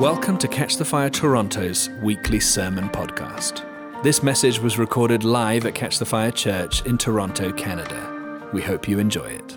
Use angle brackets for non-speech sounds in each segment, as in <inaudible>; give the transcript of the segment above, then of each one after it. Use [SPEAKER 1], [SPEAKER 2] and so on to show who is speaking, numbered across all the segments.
[SPEAKER 1] Welcome to Catch the Fire Toronto's weekly sermon podcast. This message was recorded live at Catch the Fire Church in Toronto, Canada. We hope you enjoy it.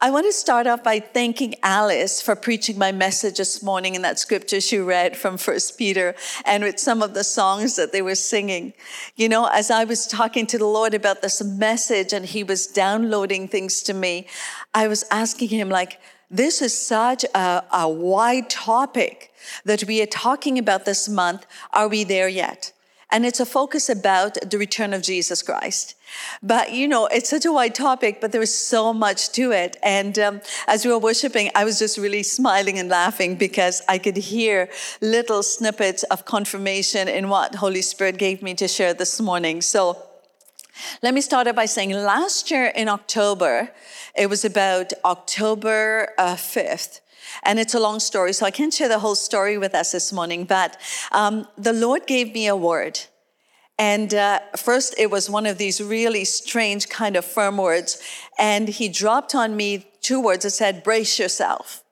[SPEAKER 2] I want to start off by thanking Alice for preaching my message this morning in that scripture she read from First Peter and with some of the songs that they were singing. You know, as I was talking to the Lord about this message and he was downloading things to me, I was asking him like, this is such a, a wide topic that we are talking about this month. Are we there yet? And it's a focus about the return of Jesus Christ. But you know, it's such a wide topic, but there is so much to it. And um, as we were worshiping, I was just really smiling and laughing because I could hear little snippets of confirmation in what Holy Spirit gave me to share this morning. So let me start out by saying last year in October, it was about October uh, 5th. And it's a long story, so I can't share the whole story with us this morning, but um, the Lord gave me a word. And uh, first, it was one of these really strange kind of firm words. And he dropped on me two words that said, brace yourself.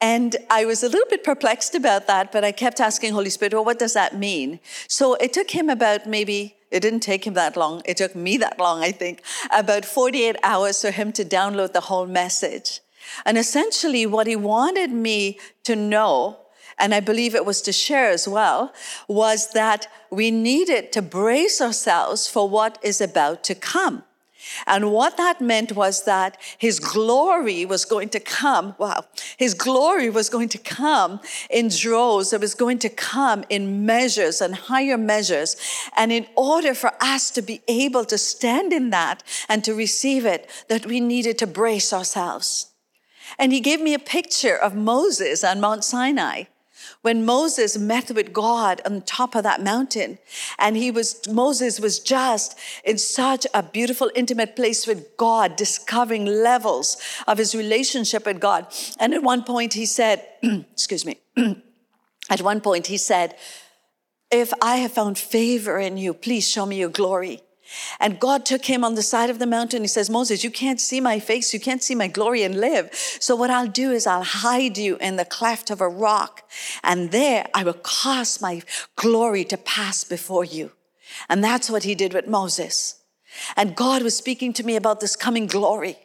[SPEAKER 2] And I was a little bit perplexed about that, but I kept asking Holy Spirit, well, what does that mean? So it took him about maybe, it didn't take him that long. It took me that long, I think, about 48 hours for him to download the whole message. And essentially, what he wanted me to know and I believe it was to share as well, was that we needed to brace ourselves for what is about to come. And what that meant was that his glory was going to come. Wow. His glory was going to come in droves. It was going to come in measures and higher measures. And in order for us to be able to stand in that and to receive it, that we needed to brace ourselves. And he gave me a picture of Moses on Mount Sinai when Moses met with God on top of that mountain, and he was, Moses was just in such a beautiful, intimate place with God, discovering levels of his relationship with God. And at one point he said, <clears throat> excuse me, <clears throat> at one point he said, if I have found favor in you, please show me your glory. And God took him on the side of the mountain. He says, Moses, you can't see my face. You can't see my glory and live. So what I'll do is I'll hide you in the cleft of a rock. And there I will cause my glory to pass before you. And that's what he did with Moses. And God was speaking to me about this coming glory.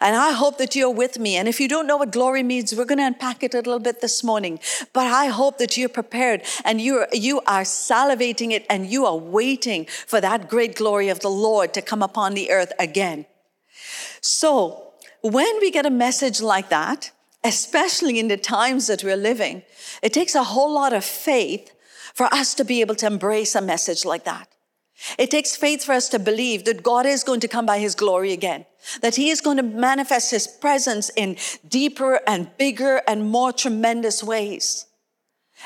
[SPEAKER 2] And I hope that you're with me. And if you don't know what glory means, we're going to unpack it a little bit this morning. But I hope that you're prepared and you're, you are salivating it and you are waiting for that great glory of the Lord to come upon the earth again. So when we get a message like that, especially in the times that we're living, it takes a whole lot of faith for us to be able to embrace a message like that. It takes faith for us to believe that God is going to come by his glory again, that he is going to manifest his presence in deeper and bigger and more tremendous ways,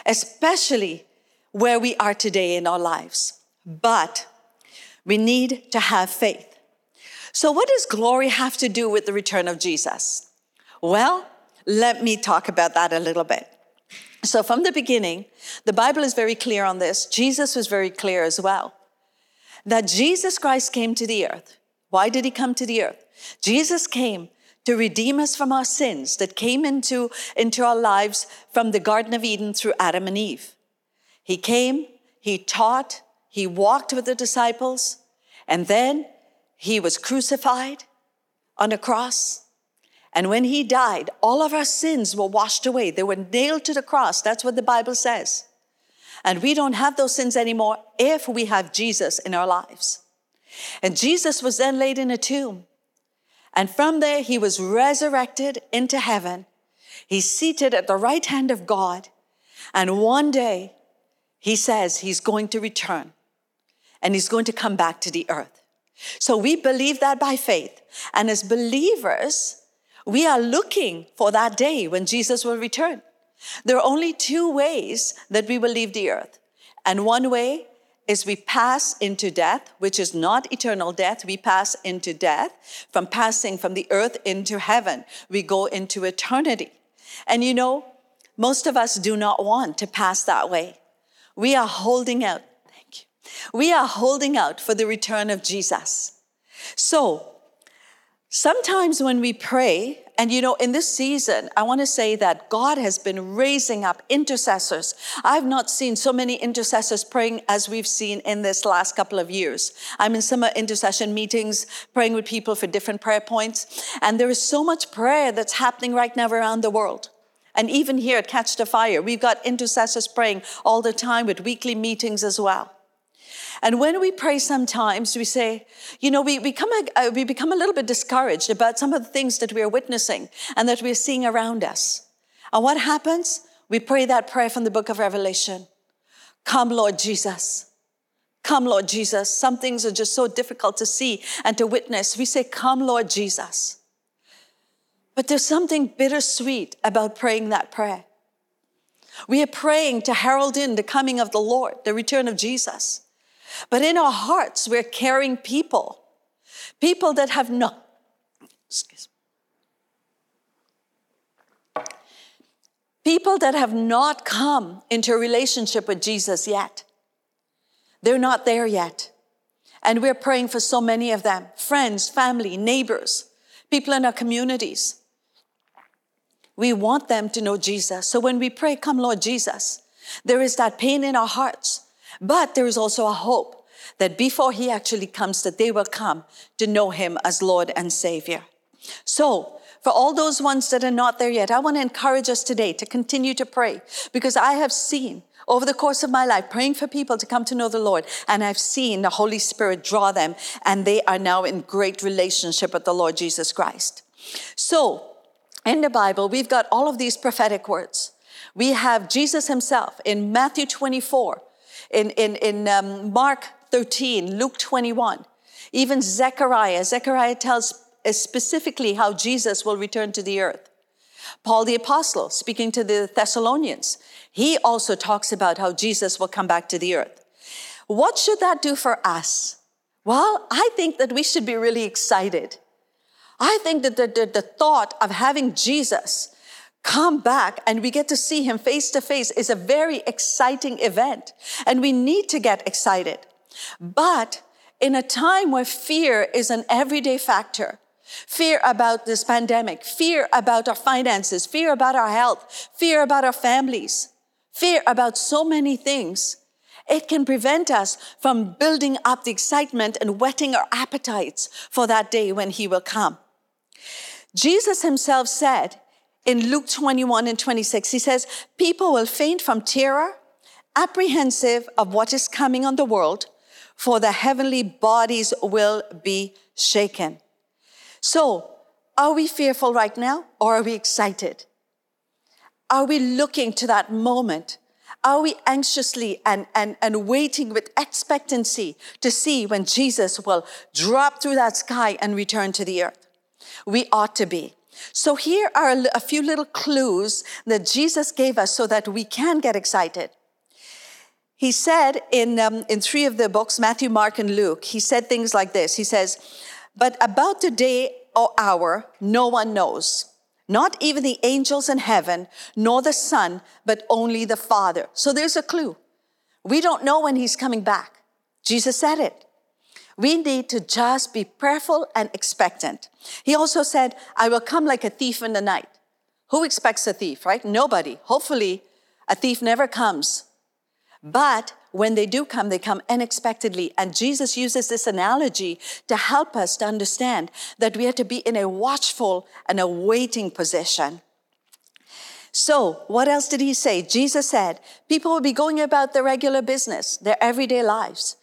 [SPEAKER 2] especially where we are today in our lives. But we need to have faith. So, what does glory have to do with the return of Jesus? Well, let me talk about that a little bit. So, from the beginning, the Bible is very clear on this. Jesus was very clear as well that Jesus Christ came to the earth. Why did he come to the earth? Jesus came to redeem us from our sins that came into, into our lives from the Garden of Eden through Adam and Eve. He came, he taught, he walked with the disciples, and then he was crucified on a cross. And when he died, all of our sins were washed away. They were nailed to the cross. That's what the Bible says. And we don't have those sins anymore if we have Jesus in our lives. And Jesus was then laid in a tomb. And from there, he was resurrected into heaven. He's seated at the right hand of God. And one day, he says he's going to return and he's going to come back to the earth. So we believe that by faith. And as believers, we are looking for that day when Jesus will return. There are only two ways that we will leave the earth. And one way is we pass into death, which is not eternal death. We pass into death from passing from the earth into heaven. We go into eternity. And you know, most of us do not want to pass that way. We are holding out. Thank you. We are holding out for the return of Jesus. So, sometimes when we pray, And you know, in this season, I want to say that God has been raising up intercessors. I've not seen so many intercessors praying as we've seen in this last couple of years. I'm in some uh, intercession meetings praying with people for different prayer points. And there is so much prayer that's happening right now around the world. And even here at Catch the Fire, we've got intercessors praying all the time with weekly meetings as well. And when we pray sometimes, we say, you know, we become, a, uh, we become a little bit discouraged about some of the things that we're witnessing and that we're seeing around us. And what happens? We pray that prayer from the book of Revelation. Come, Lord Jesus. Come, Lord Jesus. Some things are just so difficult to see and to witness. We say, Come, Lord Jesus. But there's something bittersweet about praying that prayer. We are praying to herald in the coming of the Lord, the return of Jesus. But in our hearts, we're carrying people, people that have not, excuse me, people that have not come into a relationship with Jesus yet. They're not there yet. And we're praying for so many of them friends, family, neighbors, people in our communities. We want them to know Jesus. So when we pray, Come, Lord Jesus, there is that pain in our hearts but there is also a hope that before he actually comes, that they will come to know him as Lord and Savior. So, for all those ones that are not there yet, I want to encourage us today to continue to pray because I have seen over the course of my life praying for people to come to know the Lord, and I've seen the Holy Spirit draw them, and they are now in great relationship with the Lord Jesus Christ. So, in the Bible, we've got all of these prophetic words. We have Jesus himself in Matthew 24 in, in, in um, Mark 13, Luke 21, even Zechariah. Zechariah tells specifically how Jesus will return to the earth. Paul the Apostle, speaking to the Thessalonians, he also talks about how Jesus will come back to the earth. What should that do for us? Well, I think that we should be really excited. I think that the, the, the thought of having Jesus come back and we get to see him face to face is a very exciting event. And we need to get excited. But in a time where fear is an everyday factor, fear about this pandemic, fear about our finances, fear about our health, fear about our families, fear about so many things, it can prevent us from building up the excitement and whetting our appetites for that day when he will come. Jesus himself said, in Luke 21 and 26, he says, People will faint from terror, apprehensive of what is coming on the world, for the heavenly bodies will be shaken. So, are we fearful right now or are we excited? Are we looking to that moment? Are we anxiously and, and, and waiting with expectancy to see when Jesus will drop through that sky and return to the earth? We ought to be. So here are a few little clues that Jesus gave us so that we can get excited. He said in, um, in three of the books, Matthew, Mark, and Luke, he said things like this. He says, But about the day or hour, no one knows. Not even the angels in heaven, nor the Son, but only the Father. So there's a clue. We don't know when he's coming back. Jesus said it. We need to just be prayerful and expectant. He also said, I will come like a thief in the night. Who expects a thief, right? Nobody. Hopefully, a thief never comes. But when they do come, they come unexpectedly. And Jesus uses this analogy to help us to understand that we have to be in a watchful and a waiting position. So, what else did he say? Jesus said, people will be going about their regular business, their everyday lives.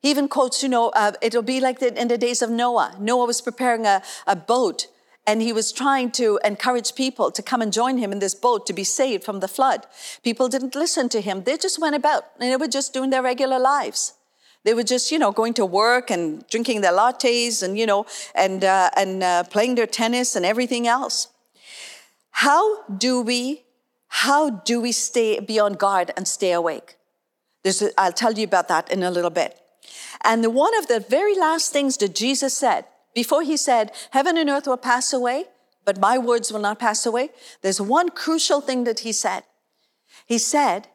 [SPEAKER 2] He even quotes, you know, uh, it'll be like in the days of Noah. Noah was preparing a, a boat and he was trying to encourage people to come and join him in this boat to be saved from the flood. People didn't listen to him. They just went about and they were just doing their regular lives. They were just, you know, going to work and drinking their lattes and, you know, and, uh, and uh, playing their tennis and everything else. How do we, how do we stay, be on guard and stay awake? I'll tell you about that in a little bit. And the one of the very last things that Jesus said, before he said, Heaven and earth will pass away, but my words will not pass away, there's one crucial thing that he said. He said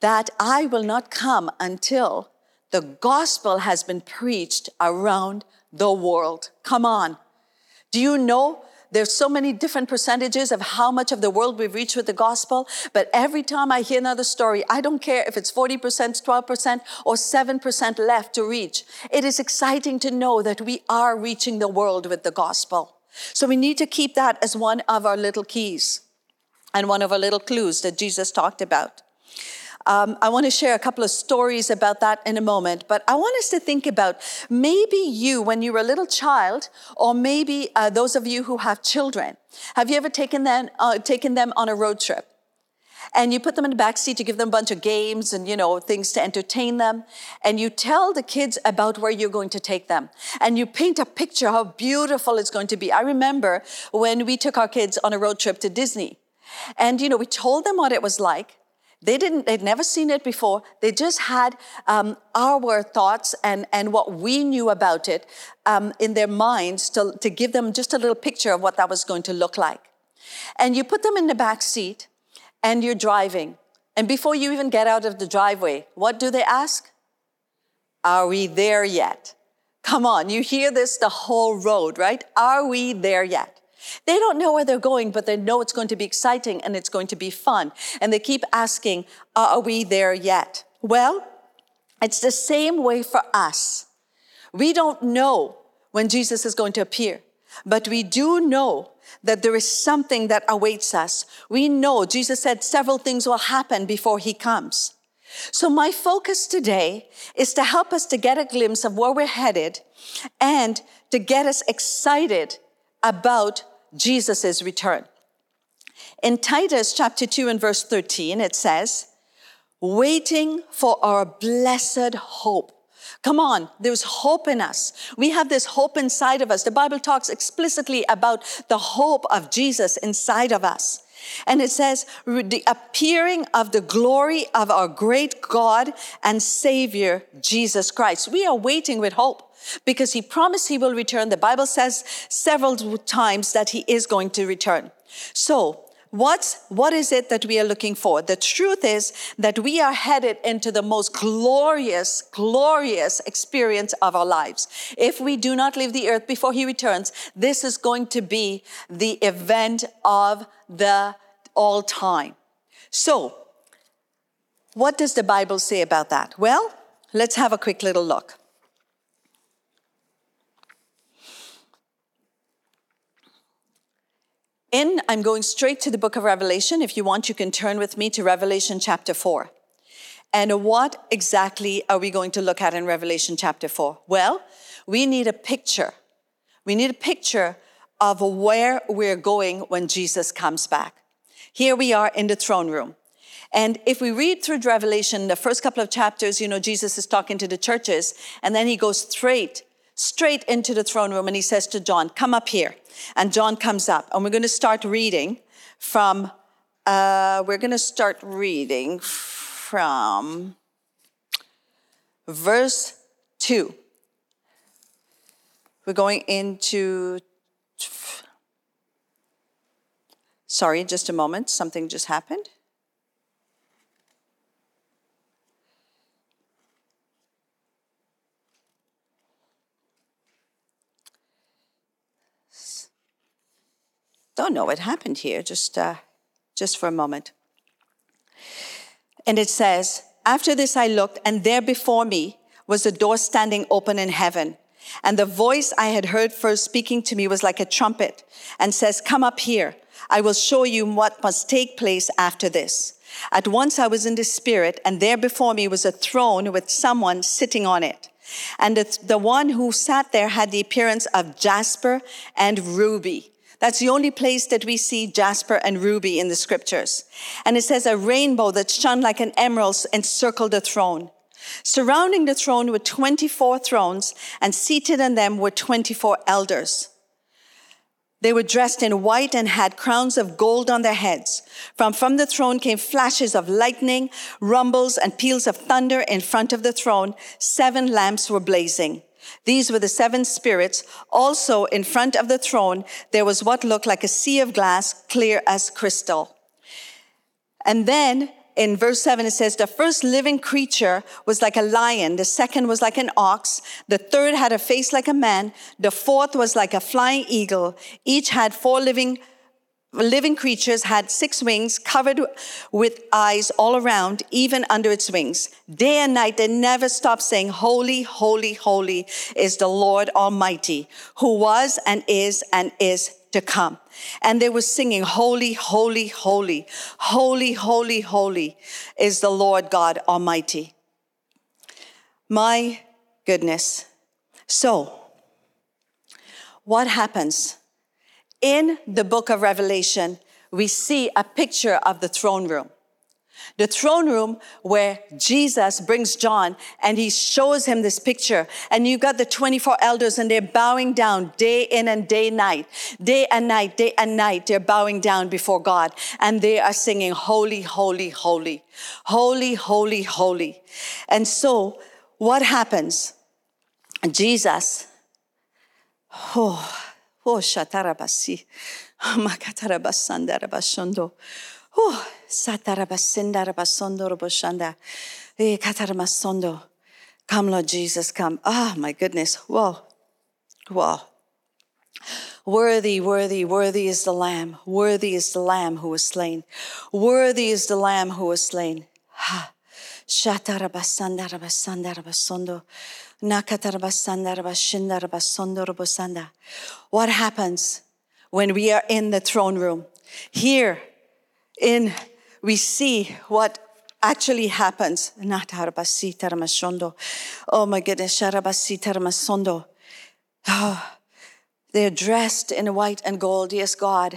[SPEAKER 2] that I will not come until the gospel has been preached around the world. Come on. Do you know there's so many different percentages of how much of the world we've reached with the gospel. But every time I hear another story, I don't care if it's 40%, 12%, or 7% left to reach. It is exciting to know that we are reaching the world with the gospel. So we need to keep that as one of our little keys and one of our little clues that Jesus talked about. Um, I want to share a couple of stories about that in a moment, but I want us to think about maybe you, when you were a little child, or maybe uh, those of you who have children, have you ever taken them, uh, taken them on a road trip? and you put them in the back seat you give them a bunch of games and you know things to entertain them and you tell the kids about where you're going to take them and you paint a picture how beautiful it's going to be i remember when we took our kids on a road trip to disney and you know we told them what it was like they didn't, they'd never seen it before. They just had um, our thoughts and, and what we knew about it um, in their minds to, to give them just a little picture of what that was going to look like. And you put them in the back seat and you're driving. And before you even get out of the driveway, what do they ask? Are we there yet? Come on, you hear this the whole road, right? Are we there yet? They don't know where they're going, but they know it's going to be exciting and it's going to be fun. And they keep asking, uh, Are we there yet? Well, it's the same way for us. We don't know when Jesus is going to appear, but we do know that there is something that awaits us. We know Jesus said several things will happen before he comes. So my focus today is to help us to get a glimpse of where we're headed and to get us excited about Jesus' return. In Titus chapter 2 and verse 13, it says, waiting for our blessed hope. Come on, there's hope in us. We have this hope inside of us. The Bible talks explicitly about the hope of Jesus inside of us. And it says, the appearing of the glory of our great God and Savior, Jesus Christ. We are waiting with hope because he promised he will return. The Bible says several times that he is going to return. So, What's, what is it that we are looking for? The truth is that we are headed into the most glorious, glorious experience of our lives. If we do not leave the earth before he returns, this is going to be the event of the all time. So, what does the Bible say about that? Well, let's have a quick little look. In, I'm going straight to the book of Revelation. If you want, you can turn with me to Revelation chapter 4. And what exactly are we going to look at in Revelation chapter 4? Well, we need a picture. We need a picture of where we're going when Jesus comes back. Here we are in the throne room. And if we read through Revelation, the first couple of chapters, you know, Jesus is talking to the churches, and then he goes straight straight into the throne room and he says to John, Come up here. And John comes up, and we're going to start reading from, uh, we're going to start reading from verse 2. We're going into, sorry, just a moment, something just happened. Don't know what happened here, just, uh, just for a moment. And it says, After this I looked, and there before me was a door standing open in heaven. And the voice I had heard first speaking to me was like a trumpet and says, Come up here. I will show you what must take place after this. At once I was in the spirit, and there before me was a throne with someone sitting on it. And the, the one who sat there had the appearance of jasper and ruby. That's the only place that we see jasper and ruby in the scriptures. And it says a rainbow that shone like an emerald encircled the throne. Surrounding the throne were 24 thrones, and seated on them were 24 elders. They were dressed in white and had crowns of gold on their heads. From, from the throne came flashes of lightning, rumbles, and peals of thunder in front of the throne. Seven lamps were blazing. These were the seven spirits. Also in front of the throne, there was what looked like a sea of glass, clear as crystal. And then in verse 7, it says, The first living creature was like a lion, the second was like an ox, the third had a face like a man, the fourth was like a flying eagle. Each had four living living creatures had six wings covered with eyes all around, even under its wings. Day and night, they never stopped saying, Holy, holy, holy is the Lord Almighty, who was and is and is to come. And they were singing, Holy, holy, holy, holy, holy, holy is the Lord God Almighty. My goodness. So, what happens? In the book of Revelation, we see a picture of the throne room. The throne room where Jesus brings John and he shows him this picture. And you've got the 24 elders and they're bowing down day in and day night, day and night, day and night. They're bowing down before God and they are singing, Holy, holy, holy, holy, holy, holy. And so what happens? Jesus, oh, oh, shatarabasi, <laughs> makatarabasandarabasondo. Oh, Come, Lord Jesus, come. Ah, oh, my goodness. Whoa. Whoa. Worthy, worthy, worthy is the Lamb. Worthy is the Lamb who was slain. Worthy is the Lamb who was slain. Ha. What happens when we are in the throne room? Here, in we see what actually happens. Oh my goodness, oh, they're dressed in white and gold. Yes, God.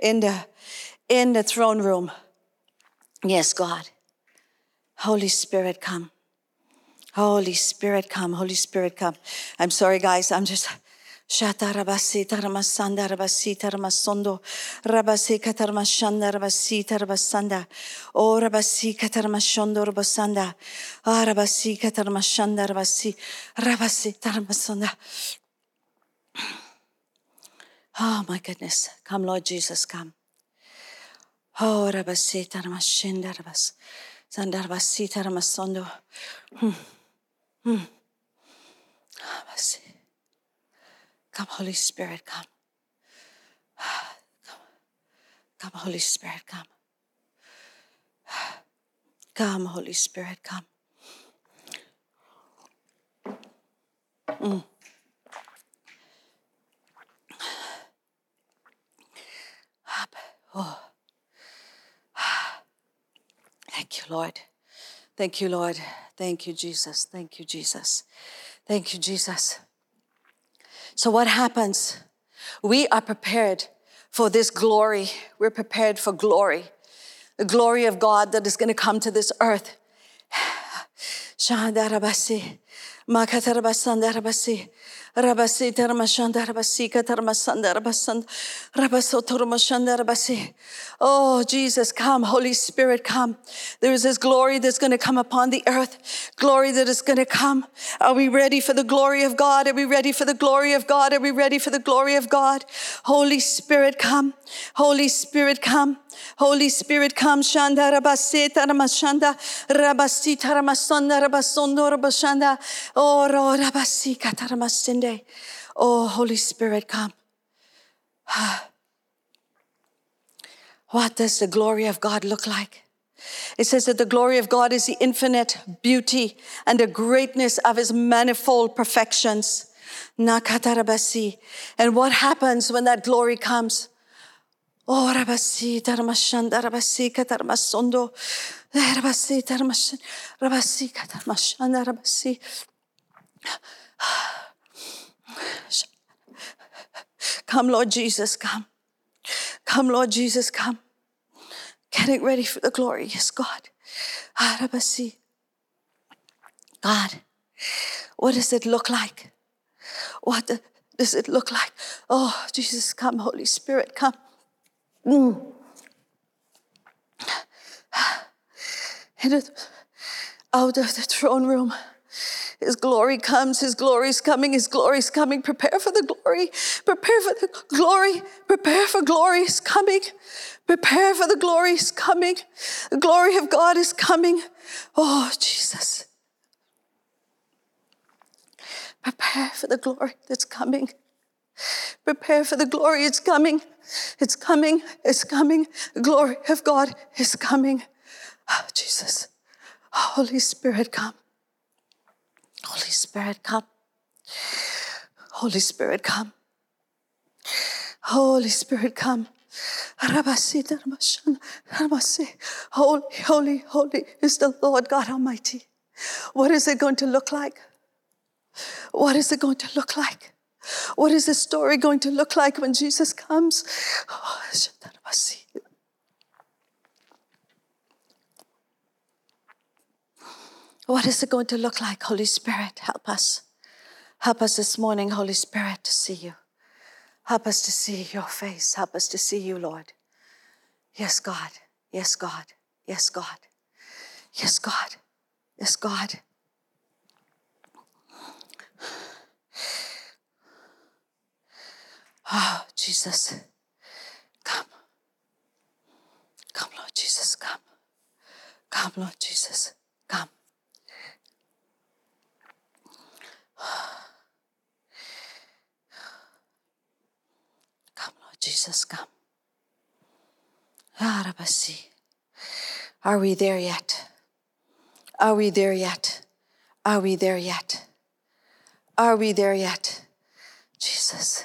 [SPEAKER 2] In the, in the throne room. Yes, God. Holy Spirit, come. Holy Spirit, come. Holy Spirit, come. I'm sorry, guys. I'm just. Shatarabasi taramasanda rabasi taramasondo rabasi katarmashanda rabasi tarabasanda o rabasi katarmashondo rabasanda ah, arabasi katarmashanda rabasi rabasi taramasonda Oh my goodness. Come, Lord Jesus, come. Oh, rabasi taramashinda rabas. Sandarabasi taramasondo. Hmm. Hmm. Come, Holy Spirit, come. Come, come Holy Spirit, come. Come, Holy Spirit, come. Mm. Oh. Thank you, Lord. Thank you, Lord. Thank you, Jesus. Thank you, Jesus. Thank you, Jesus. So, what happens? We are prepared for this glory. We're prepared for glory. The glory of God that is going to come to this earth. <sighs> Rabasi Tarmashanda Rabasika Tarmasanda Rabasand Rabasotormashanda Rabasi. Oh, Jesus, come. Holy Spirit, come. There is this glory that's going to come upon the earth. Glory that is going to come. Are we ready for the glory of God? Are we ready for the glory of God? Are we ready for the glory of God? Holy Spirit, come. Holy Spirit, come. Holy Spirit, come. Shanda rabase taramashanda rabasi taramasanda rabasondo rabashanda. Oh, rabasi kataramasinde. Oh, Holy Spirit, come. <sighs> What does the glory of God look like? It says that the glory of God is the infinite beauty and the greatness of his manifold perfections. And what happens when that glory comes? Oh, rabasi, tarmashanda, rabasi, katarmasondo, eh, rabasi, tarmashan, rabasi, katarmashanda, rabasi. Come, Lord Jesus, come. Come, Lord Jesus, come. Getting ready for the glory. Yes, God. Ah, Arabasi. God, what does it look like? What does it look like? Oh, Jesus, come, Holy Spirit, come. <sighs> Out of the throne room His glory comes, His glory is coming, His glory is coming. Prepare for the glory, prepare for the glory, prepare for glory is coming. Prepare for the glory is coming. The glory of God is coming. Oh, Jesus. Prepare for the glory that's coming. Prepare for the glory, it's coming. It's coming, it's coming. The glory of God is coming. Oh, Jesus. Holy Spirit, come. Holy Spirit, come. Holy Spirit, come. Holy Spirit, come. Holy, holy, holy is the Lord God Almighty. What is it going to look like? What is it going to look like? What is the story going to look like when Jesus comes? What is it going to look like, Holy Spirit? Help us. Help us this morning, Holy Spirit, to see you. Help us to see your face. Help us to see you, Lord. Yes, God. Yes, God. Yes, God. Yes, God. Yes, God. Oh, Jesus. Come. Come, Lord Jesus. Come. Come, Lord Jesus. Come. Come, Lord Jesus, come. Ah, Are we there yet? Are we there yet? Are we there yet? Are we there yet? Jesus.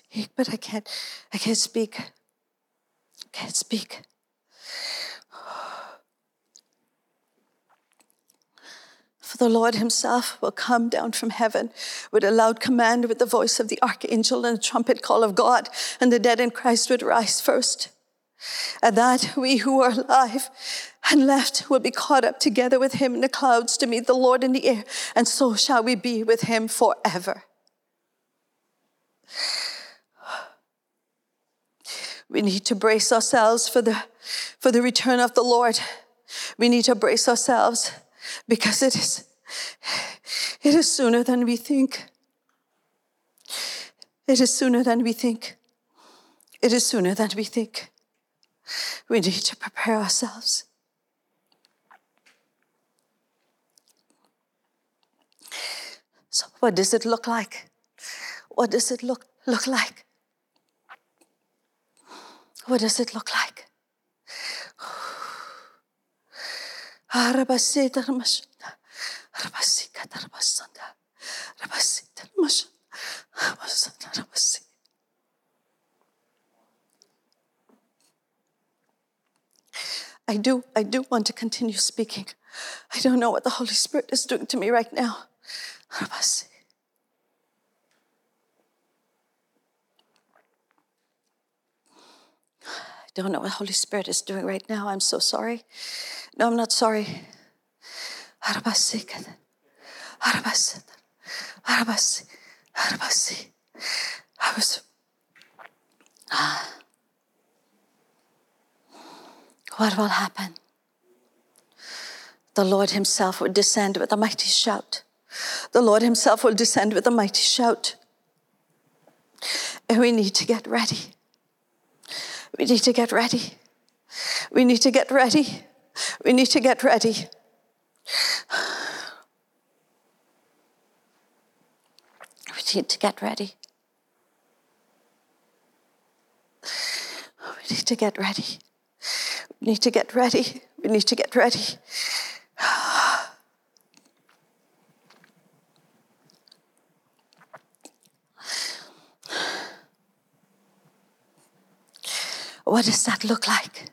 [SPEAKER 2] but I can't. I can't speak. I can't speak. For the Lord Himself will come down from heaven with a loud command, with the voice of the archangel and the trumpet call of God, and the dead in Christ would rise first. And that we who are alive and left will be caught up together with Him in the clouds to meet the Lord in the air, and so shall we be with Him forever. We need to brace ourselves for the, for the return of the Lord. We need to brace ourselves because it is, it is sooner than we think. It is sooner than we think. It is sooner than we think. We need to prepare ourselves. So, what does it look like? What does it look, look like? What does it look like? I do, I do want to continue speaking. I don't know what the Holy Spirit is doing to me right now. Don't know what the Holy Spirit is doing right now. I'm so sorry. No, I'm not sorry. I was. Ah. What will happen? The Lord Himself will descend with a mighty shout. The Lord Himself will descend with a mighty shout. And we need to get ready. We need to get ready. We need to get ready. We need to get ready. We need to get ready. We need to get ready. We need to get ready. We need to get ready. What does that look like?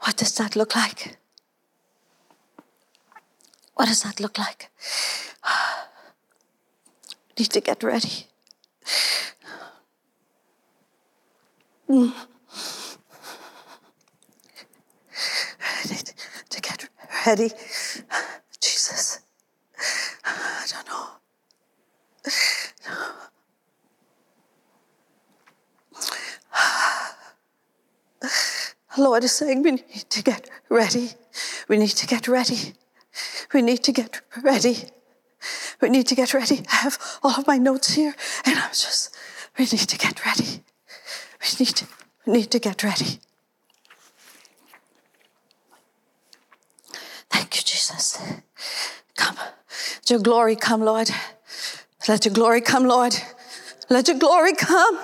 [SPEAKER 2] What does that look like? What does that look like? <sighs> Need to get ready. <sighs> Need to get ready. Jesus. I don't know. Lord is saying we need to get ready. We need to get ready. We need to get ready. We need to get ready. I have all of my notes here, and I'm just, we need to get ready. We need to, we need to get ready. Thank you, Jesus. Come. Let your glory come, Lord. Let your glory come, Lord. Let your glory come.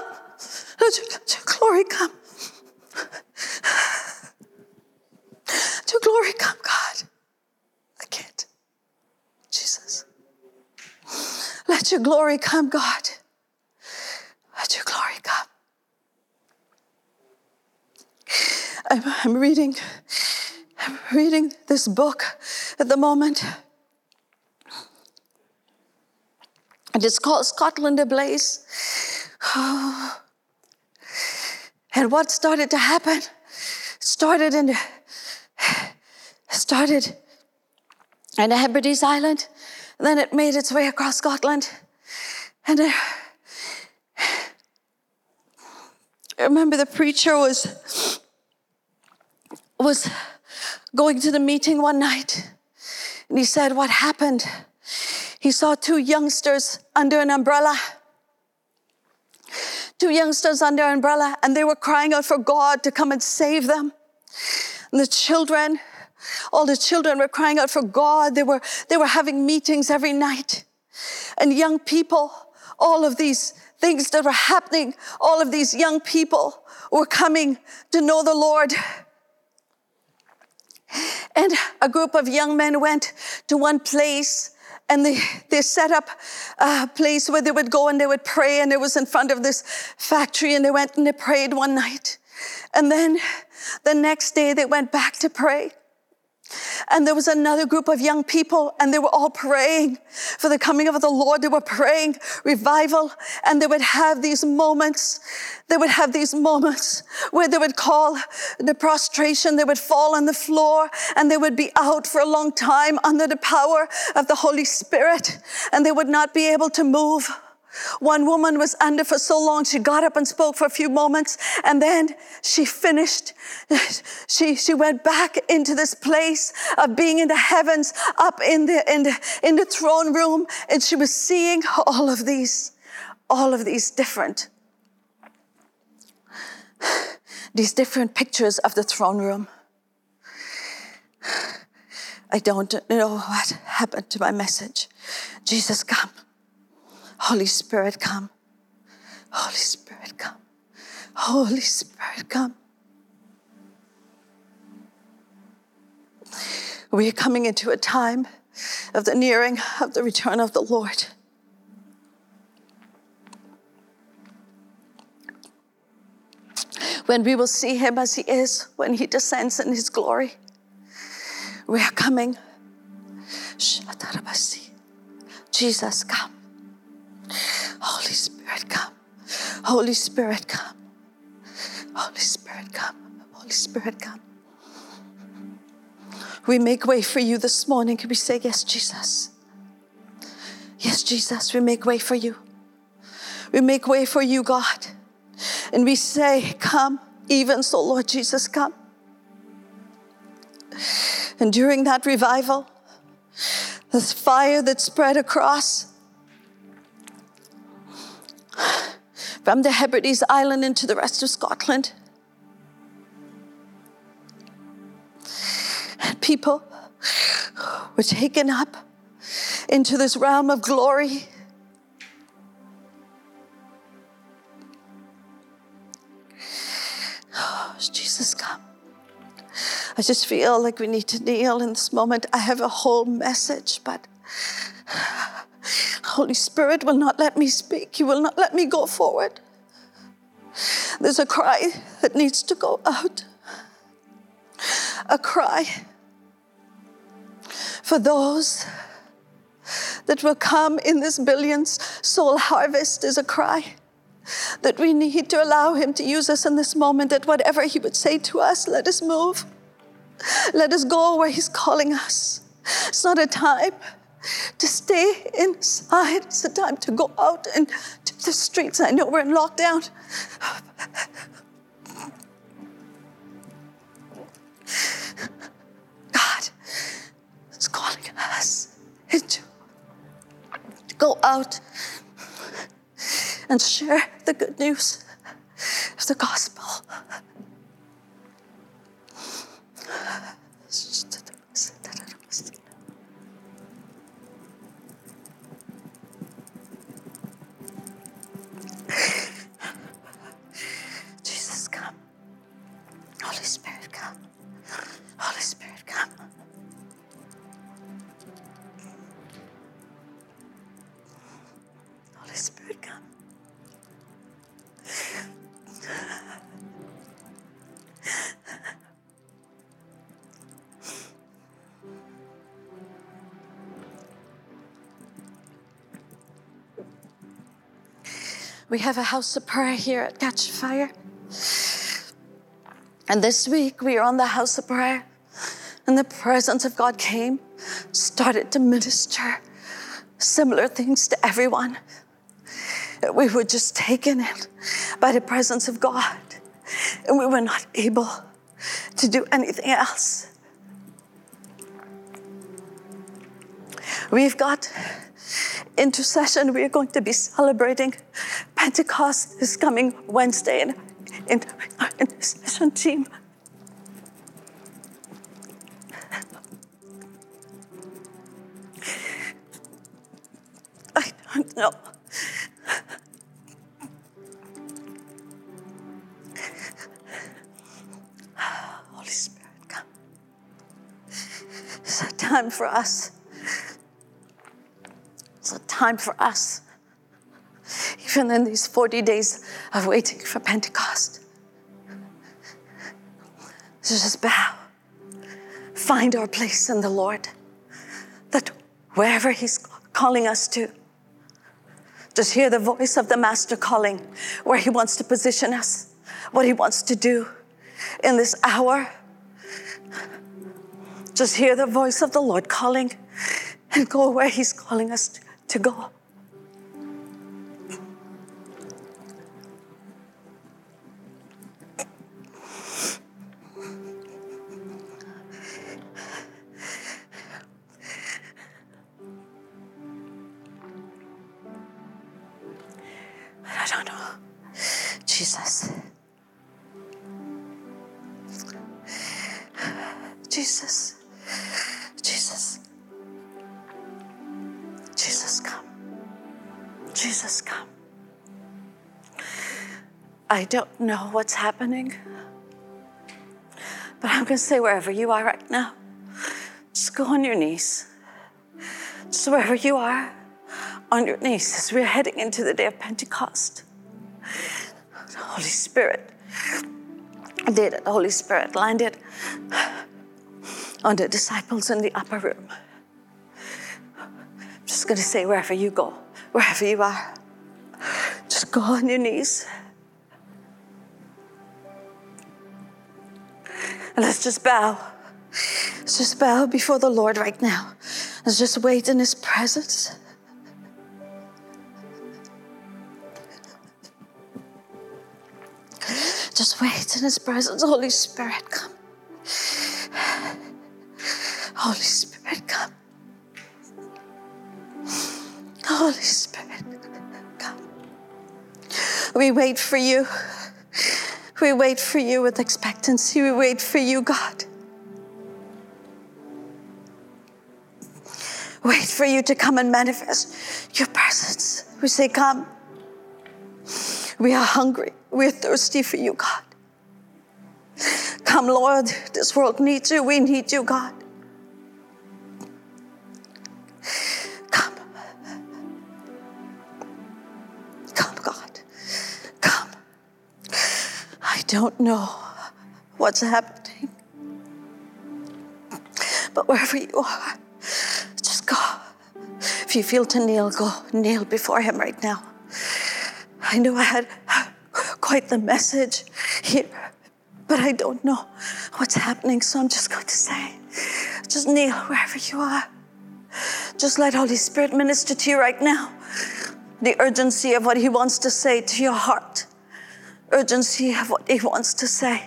[SPEAKER 2] Let your, let your glory come. Let your glory come, God. I can't. Jesus. Let your glory come, God. Let your glory come. I'm, I'm reading, I'm reading this book at the moment. And it's called Scotland Ablaze. <sighs> And what started to happen started in started in Hebrides Island, then it made its way across Scotland, and I, I remember the preacher was was going to the meeting one night, and he said, "What happened?" He saw two youngsters under an umbrella two youngsters under an umbrella, and they were crying out for God to come and save them. And the children, all the children were crying out for God. They were, they were having meetings every night. And young people, all of these things that were happening, all of these young people were coming to know the Lord. And a group of young men went to one place and they, they set up a place where they would go and they would pray and it was in front of this factory and they went and they prayed one night and then the next day they went back to pray and there was another group of young people, and they were all praying for the coming of the Lord. They were praying revival, and they would have these moments. They would have these moments where they would call the prostration, they would fall on the floor, and they would be out for a long time under the power of the Holy Spirit, and they would not be able to move. One woman was under for so long, she got up and spoke for a few moments, and then she finished. <laughs> She, she went back into this place of being in the heavens, up in the, in, the, in the throne room, and she was seeing all of these, all of these different, <sighs> these different pictures of the throne room. <sighs> I don't know what happened to my message. Jesus, come. Holy Spirit, come. Holy Spirit, come. Holy Spirit, come. We are coming into a time of the nearing of the return of the Lord. When we will see him as he is, when he descends in his glory, we are coming. Jesus, come. Holy Spirit, come. Holy Spirit, come. Holy Spirit, come. Holy Spirit, come. We make way for you this morning. Can we say, Yes, Jesus? Yes, Jesus, we make way for you. We make way for you, God. And we say, Come, even so, Lord Jesus, come. And during that revival, this fire that spread across from the Hebrides Island into the rest of Scotland. And people were taken up into this realm of glory. Oh, Jesus, come. I just feel like we need to kneel in this moment. I have a whole message, but Holy Spirit will not let me speak. He will not let me go forward. There's a cry that needs to go out. A cry. For those that will come in this billions soul harvest is a cry that we need to allow Him to use us in this moment, that whatever He would say to us, let us move. Let us go where He's calling us. It's not a time to stay inside, it's the time to go out into the streets. I know we're in lockdown. God is calling us into to go out and share the good news of the gospel. Jesus, come. Holy Spirit, come. Holy Spirit, come. Holy Spirit, come. We have a house of prayer here at Catch Fire. And this week we are on the house of prayer, and the presence of God came, started to minister similar things to everyone. We were just taken in by the presence of God, and we were not able to do anything else. We've got intercession. We are going to be celebrating Pentecost is coming Wednesday in, in our intercession team. I don't know. Holy Spirit, come. It's a time for us. It's a time for us. Even in these 40 days of waiting for Pentecost. To just bow. Find our place in the Lord. That wherever He's calling us to, just hear the voice of the Master calling where He wants to position us, what He wants to do in this hour. Just hear the voice of the Lord calling and go where He's calling us to go. Don't know. Jesus. Jesus. Jesus. Jesus, come. Jesus, come. I don't know what's happening, but I'm going to say wherever you are right now, just go on your knees. Just wherever you are, on your knees as we're heading into the day of Pentecost. The Holy Spirit did it. Holy Spirit landed on the disciples in the upper room. I'm just going to say, wherever you go, wherever you are, just go on your knees. And let's just bow. Let's just bow before the Lord right now. Let's just wait in His presence. In His presence. Holy Spirit, come. Holy Spirit, come. Holy Spirit, come. We wait for you. We wait for you with expectancy. We wait for you, God. Wait for you to come and manifest your presence. We say, Come. We are hungry. We're thirsty for you, God. Come, Lord. This world needs you. We need you, God. Come. Come, God. Come. I don't know what's happening, but wherever you are, just go. If you feel to kneel, go kneel before Him right now. I know I had quite the message here, but I don't know what's happening, so I'm just going to say, just kneel wherever you are. Just let Holy Spirit minister to you right now. The urgency of what He wants to say to your heart, urgency of what He wants to say.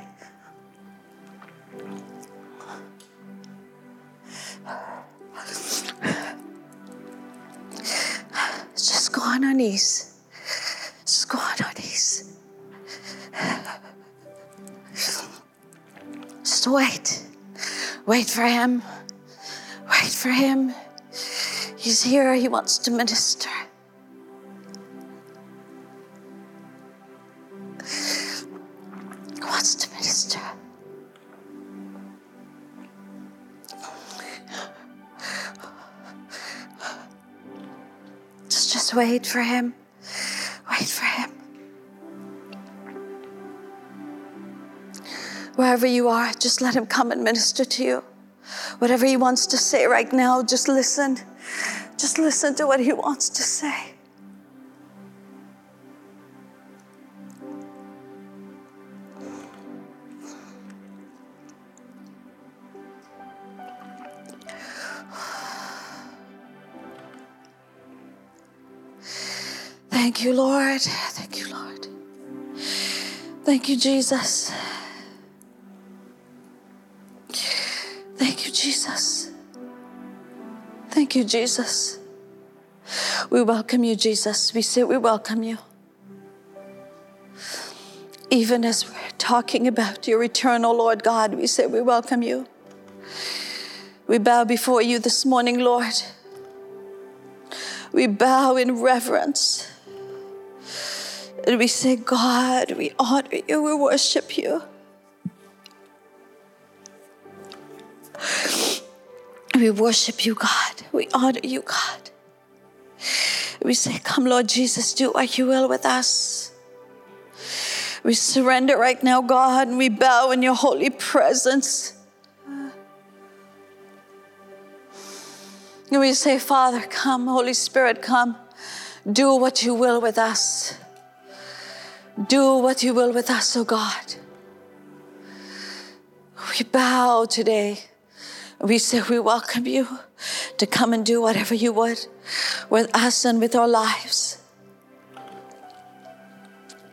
[SPEAKER 2] Just go on our knees. Just go on our knees. Just wait. Wait for Him. Wait for Him. He's here. He wants to minister. He wants to minister. Just, just wait for him. Wait for him. Wherever you are, just let him come and minister to you. Whatever he wants to say right now, just listen. Just listen to what he wants to say. Thank you, Lord. Thank you, Lord. Thank you, Jesus. Jesus. Thank you, Jesus. We welcome you, Jesus. We say we welcome you. Even as we're talking about your eternal Lord God, we say we welcome you. We bow before you this morning, Lord. We bow in reverence. And we say, God, we honor you, we worship you. We worship you, God. We honor you, God. We say, Come, Lord Jesus, do what you will with us. We surrender right now, God, and we bow in your holy presence. And we say, Father, come, Holy Spirit, come. Do what you will with us. Do what you will with us, oh God. We bow today. We say we welcome you to come and do whatever you would with us and with our lives.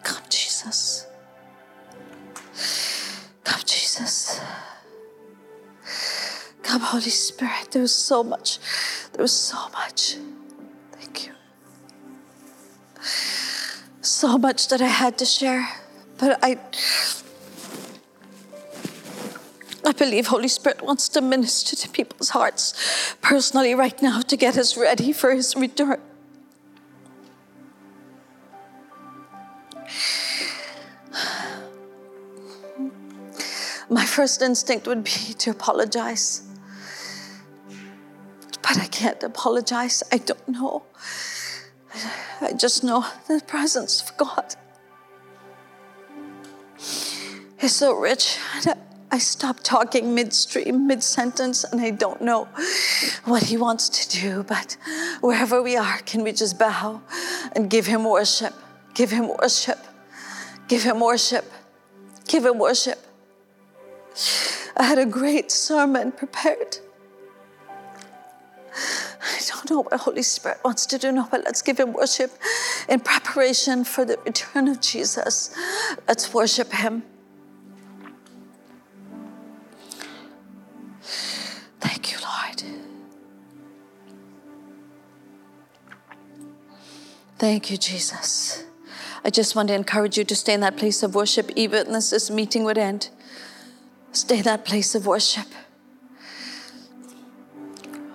[SPEAKER 2] Come, Jesus. Come, Jesus. Come, Holy Spirit. There was so much. There was so much. Thank you. So much that I had to share. But I I believe Holy Spirit wants to minister to people's hearts personally right now to get us ready for his return. My first instinct would be to apologize. But I can't apologize. I don't know. I just know the presence of God is so rich. I stop talking midstream, mid sentence, and I don't know what He wants to do. But wherever we are, can we just bow and give Him worship? Give Him worship. Give Him worship. Give Him worship. I had a great sermon prepared. I don't know what the Holy Spirit wants to do now, but let's give Him worship in preparation for the return of Jesus. Let's worship Him. Thank you, Jesus. I just want to encourage you to stay in that place of worship even as this meeting would end. Stay in that place of worship.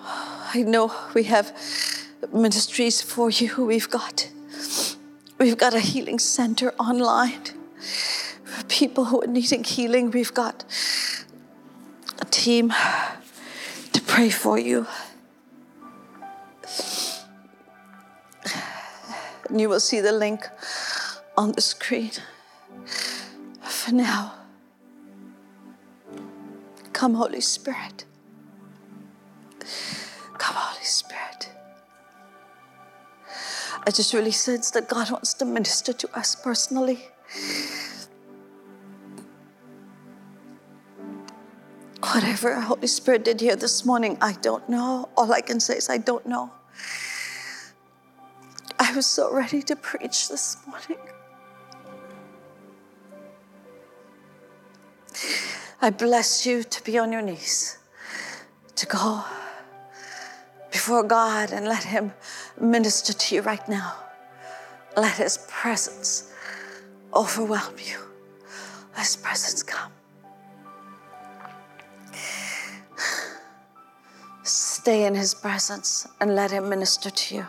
[SPEAKER 2] I know we have ministries for you. We've got we've got a healing center online for people who are needing healing. We've got a team to pray for you. And you will see the link on the screen. For now, come, Holy Spirit. Come, Holy Spirit. I just really sense that God wants to minister to us personally. Whatever Holy Spirit did here this morning, I don't know. All I can say is I don't know. I was so ready to preach this morning. I bless you to be on your knees, to go before God and let Him minister to you right now. Let His presence overwhelm you. Let His presence come. Stay in His presence and let Him minister to you.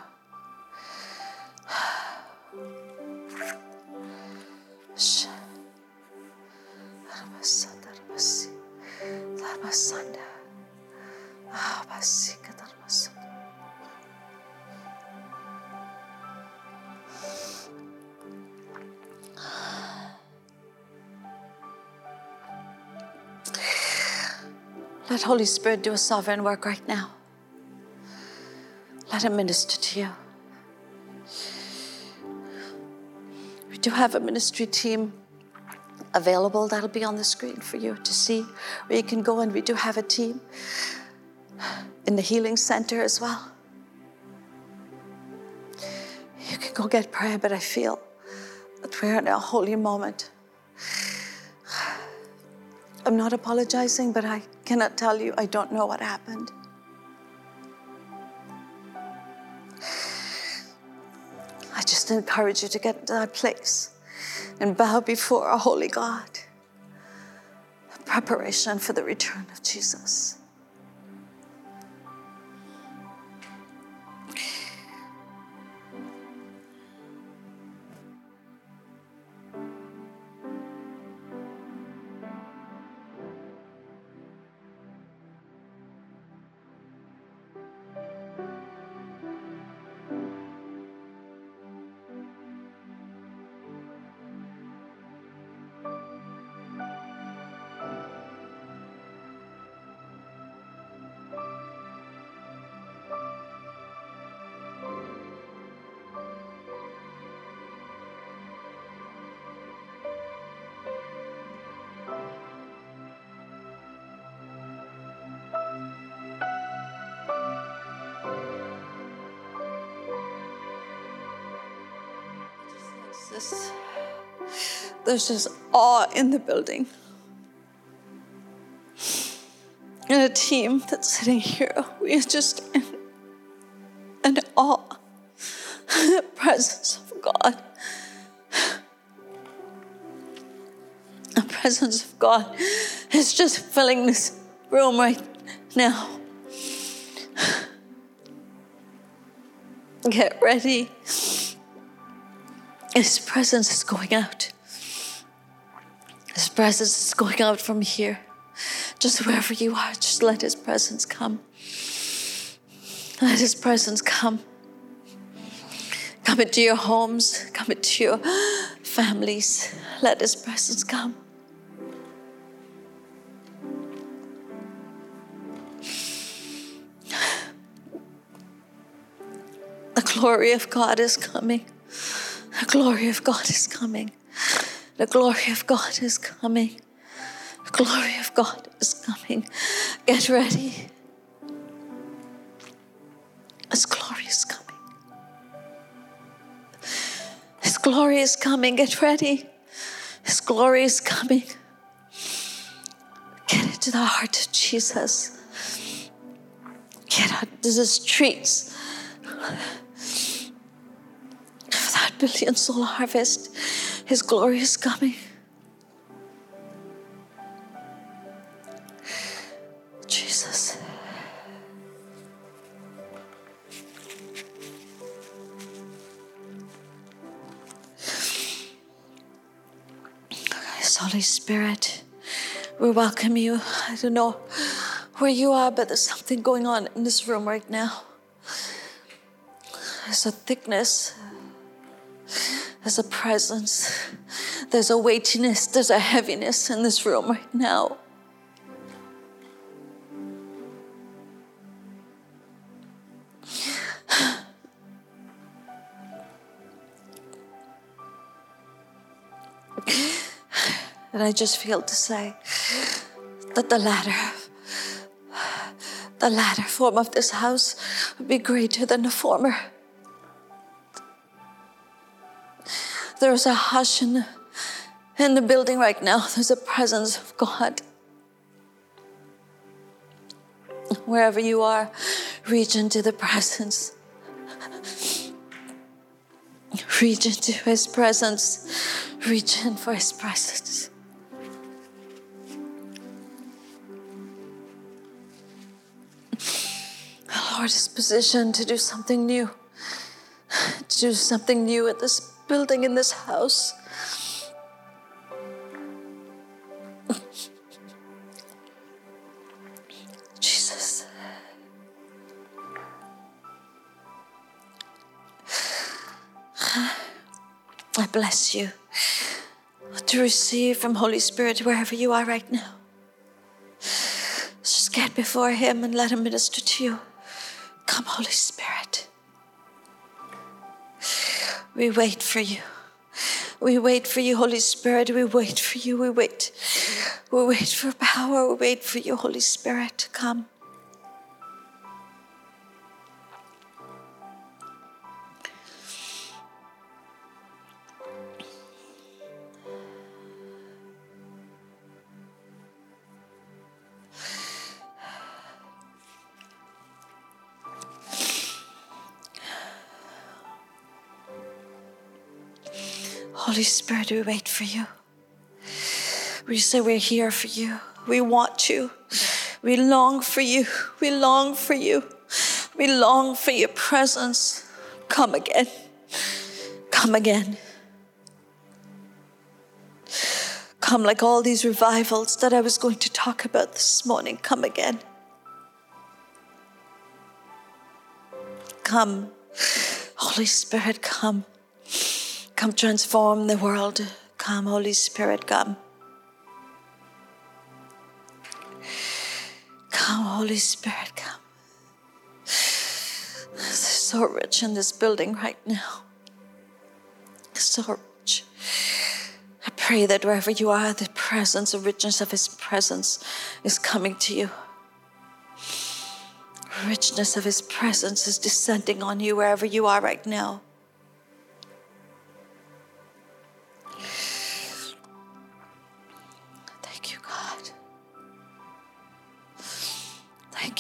[SPEAKER 2] Holy Spirit do a sovereign work right now. Let Him minister to you. We do have a ministry team available that'll be on the screen for you to see where you can go, and we do have a team in the Healing Center as well. You can go get prayer, but I feel that we're in a holy moment. I'm not apologizing, but I cannot tell you, I don't know what happened. I just encourage you to get to that place and bow before a holy God. Preparation for the return of Jesus. There's just awe in the building. And a team that's sitting here, we are just in, in awe the <laughs> presence of God. The presence of God is just filling this room right now. Get ready. His presence is going out. His presence is going out from here. Just wherever you are, just let His presence come. Let His presence come. Come into your homes, come into your families. Let His presence come. The glory of God is coming. The glory of God is coming. The glory of God is coming. The glory of God is coming. Get ready. His glory is coming. His glory is coming. Get ready. His glory is coming. Get into the heart of Jesus. Get out into the streets billion soul harvest. His glory is coming. Jesus. Holy Spirit, we welcome you. I don't know where you are, but there's something going on in this room right now. There's a thickness, there's a presence, there's a weightiness, there's a heaviness in this room right now. And I just feel to say that the latter, the latter form of this house would be greater than the former. There's a hush in the, in the building right now. There's a presence of God. Wherever you are, reach into the presence. Reach into His presence. Reach in for His presence. Lord is positioned to do something new, to do something new at this building, in this house. Jesus. I bless you to receive from Holy Spirit wherever you are right now. Just get before Him and let Him minister to you. Come, Holy Spirit. We wait for you. We wait for you, Holy Spirit. We wait for you. We wait. We wait for power. We wait for you, Holy Spirit. To come. Spirit, we wait for you. We say we're here for you. We want you. We long for you. We long for you. We long for your presence. Come again. Come again. Come like all these revivals that I was going to talk about this morning. Come again. Come. Holy Spirit, come. Come transform the world. Come, Holy Spirit, come. Come, Holy Spirit, come. So rich in this building right now. So rich. I pray that wherever you are, the presence, the richness of His presence is coming to you. Richness of His presence is descending on you wherever you are right now.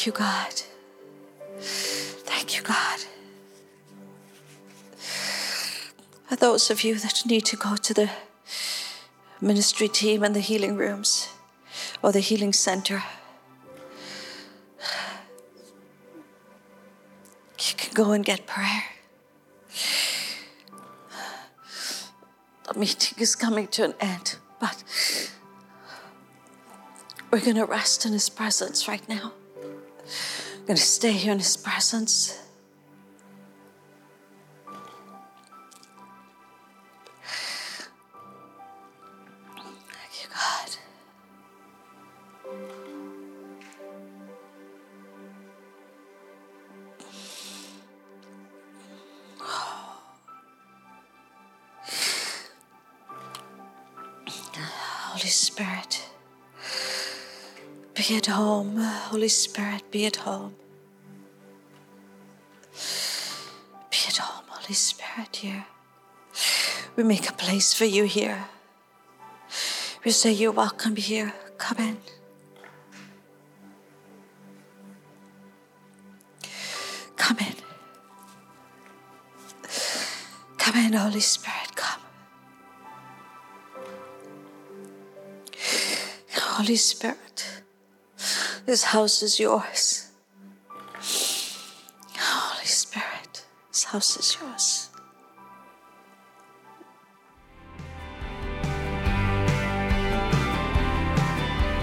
[SPEAKER 2] Thank you, God. Thank you, God. For those of you that need to go to the ministry team and the healing rooms or the healing center, you can go and get prayer. The meeting is coming to an end, but we're going to rest in His presence right now. Going to stay here in His presence. Holy Spirit, be at home. Be at home, Holy Spirit, here. We make a place for you here. We say you're welcome here. Come in. Come in. Come in, Holy Spirit, come. Holy Spirit, this house is yours. Holy Spirit, this house is yours.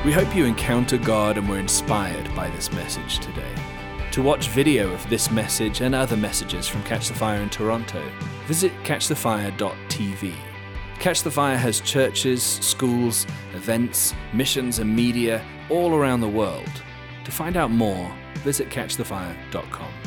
[SPEAKER 1] We hope you encounter God and were inspired by this message today. To watch video of this message and other messages from Catch the Fire in Toronto, visit catchthefire.tv. Catch the Fire has churches, schools, events, missions, and media all around the world. To find out more, visit catchthefire.com.